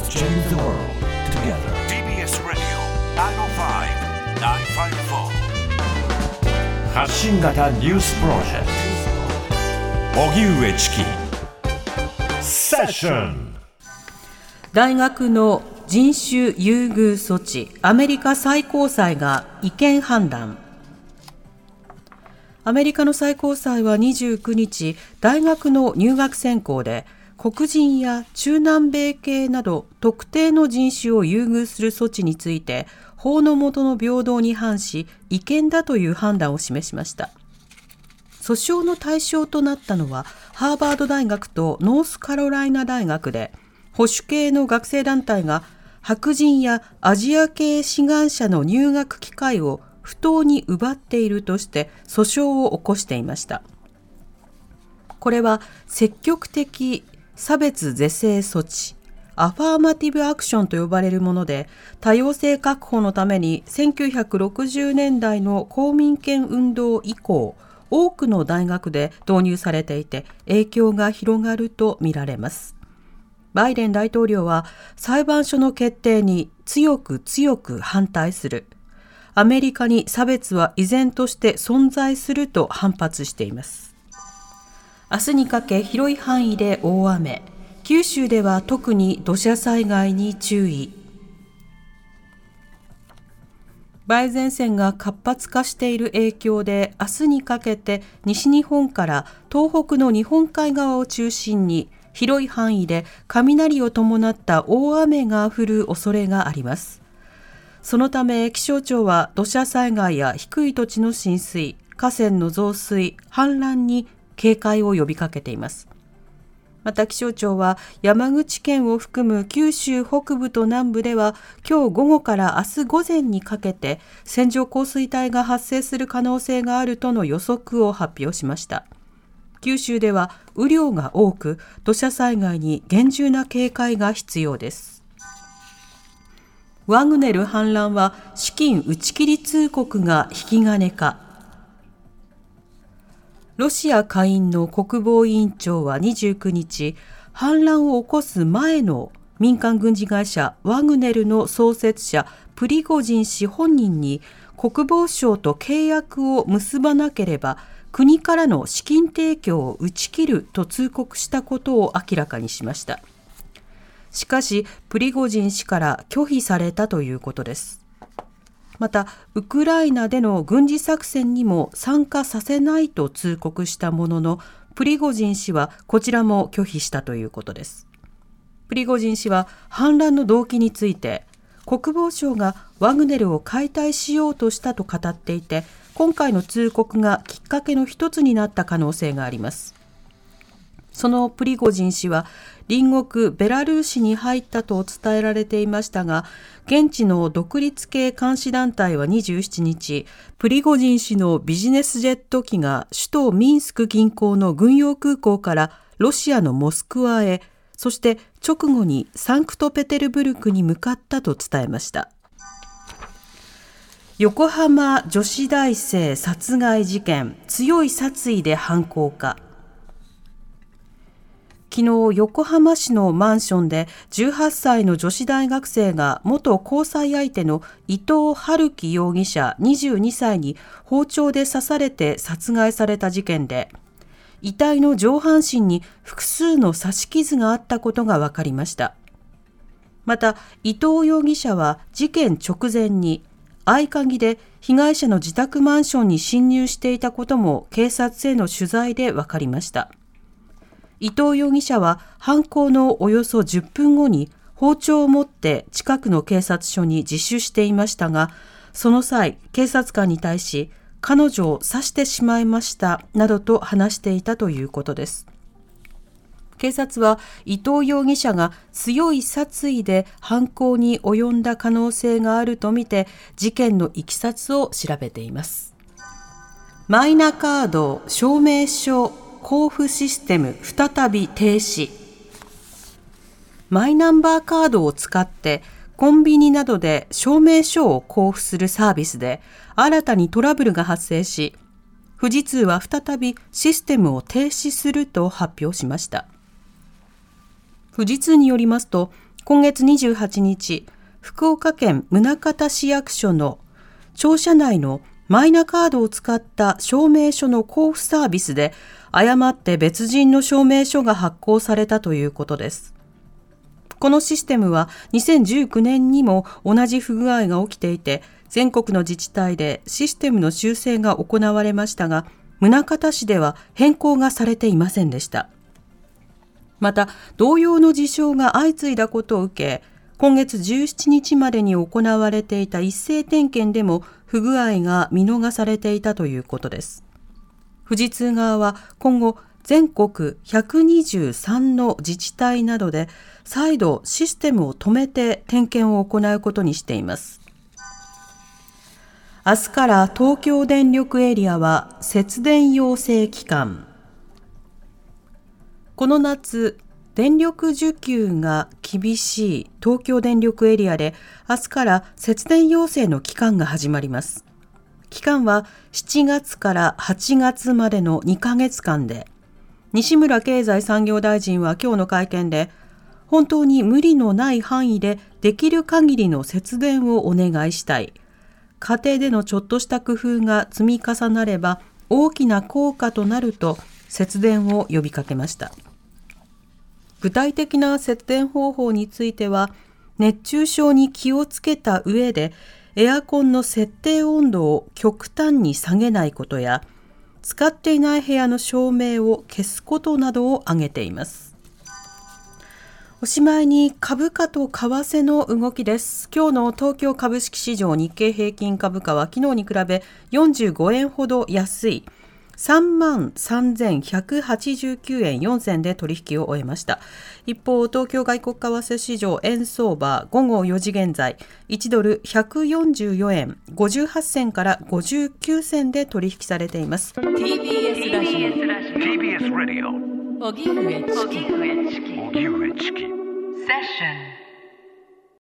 Let's change the world together. TBS Radio 905-954発信型ニュースプロジェクト荻上チキセッション大学の人種優遇措置アメリカ最高裁が違憲判断。アメリカの最高裁は29日大学の入学選考で黒人や中南米系など特定の人種を優遇する措置について法の下の平等に反し違憲だという判断を示しました。訴訟の対象となったのはハーバード大学とノースカロライナ大学で保守系の学生団体が白人やアジア系志願者の入学機会を不当に奪っているとして訴訟を起こしていました。これは積極的差別是正措置アファーマティブアクションと呼ばれるもので多様性確保のために1960年代の公民権運動以降多くの大学で導入されていて影響が広がるとみられます。バイデン大統領は裁判所の決定に強く強く反対する。アメリカに差別は依然として存在すると反発しています。明日にかけ広い範囲で大雨。九州では特に土砂災害に注意。梅雨前線が活発化している影響で明日にかけて西日本から東北の日本海側を中心に広い範囲で雷を伴った大雨が降る恐れがあります。そのため気象庁は土砂災害や低い土地の浸水河川の増水氾濫に警戒を呼びかけています。また気象庁は山口県を含む九州北部と南部では今日午後から明日午前にかけて線状降水帯が発生する可能性があるとの予測を発表しました。九州では雨量が多く土砂災害に厳重な警戒が必要です。ワグネル反乱は資金打ち切り通告が引き金か。ロシア下院の国防委員長は29日、反乱を起こす前の民間軍事会社ワグネルの創設者プリゴジン氏本人に国防省と契約を結ばなければ国からの資金提供を打ち切ると通告したことを明らかにしました。しかし、プリゴジン氏から拒否されたということです。またウクライナでの軍事作戦にも参加させないと通告したもののプリゴジン氏はこちらも拒否したということです。プリゴジン氏は反乱の動機について国防省がワグネルを解体しようとしたと語っていて今回の通告がきっかけの一つになった可能性があります。そのプリゴジン氏は隣国ベラルーシに入ったと伝えられていましたが現地の独立系監視団体は27日プリゴジン氏のビジネスジェット機が首都ミンスク近郊の軍用空港からロシアのモスクワへそして直後にサンクトペテルブルクに向かったと伝えました。横浜女子大生殺害事件強い殺意で犯行か。昨日横浜市のマンションで18歳の女子大学生が元交際相手の伊藤春樹容疑者22歳に包丁で刺されて殺害された事件で遺体の上半身に複数の刺し傷があったことが分かりました。また伊藤容疑者は事件直前に合鍵で被害者の自宅マンションに侵入していたことも警察への取材で分かりました。伊藤容疑者は犯行のおよそ10分後に包丁を持って近くの警察署に自首していましたが、その際、警察官に対し、彼女を刺してしまいましたなどと話していたということです。警察は伊藤容疑者が強い殺意で犯行に及んだ可能性があるとみて事件のいきさつを調べています。マイナカード証明書交付システム再び停止。マイナンバーカードを使ってコンビニなどで証明書を交付するサービスで新たにトラブルが発生し富士通は再びシステムを停止すると発表しました。富士通によりますと今月28日、福岡県宗像市役所の庁舎内のマイナカードを使った証明書の交付サービスで誤って別人の証明書が発行されたということです。このシステムは2019年にも同じ不具合が起きていて、全国の自治体でシステムの修正が行われましたが、宗像市では変更がされていませんでした。また、同様の事象が相次いだことを受け、今月17日までに行われていた一斉点検でも不具合が見逃されていたということです。富士通側は今後、全国123の自治体などで再度システムを止めて点検を行うことにしています。明日から東京電力エリアは節電要請期間。この夏、電力需給が厳しい東京電力エリアで明日から節電要請の期間が始まります。期間は7月から8月までの2ヶ月間で、西村経済産業大臣は今日の会見で、本当に無理のない範囲でできる限りの節電をお願いしたい。家庭でのちょっとした工夫が積み重なれば大きな効果となると節電を呼びかけました。具体的な節電方法については、熱中症に気をつけた上で、エアコンの設定温度を極端に下げないことや、使っていない部屋の照明を消すことなどを挙げています。おしまいに株価と為替の動きです。今日の東京株式市場日経平均株価は昨日に比べ45円ほど安い3万3189円4銭で取引を終えました。一方、東京外国為替市場円相場午後4時現在、1ドル144円58銭から59銭で取引されています。TBS ラジオ。TBS ラジオ荻上チキ。荻上チキ。セッション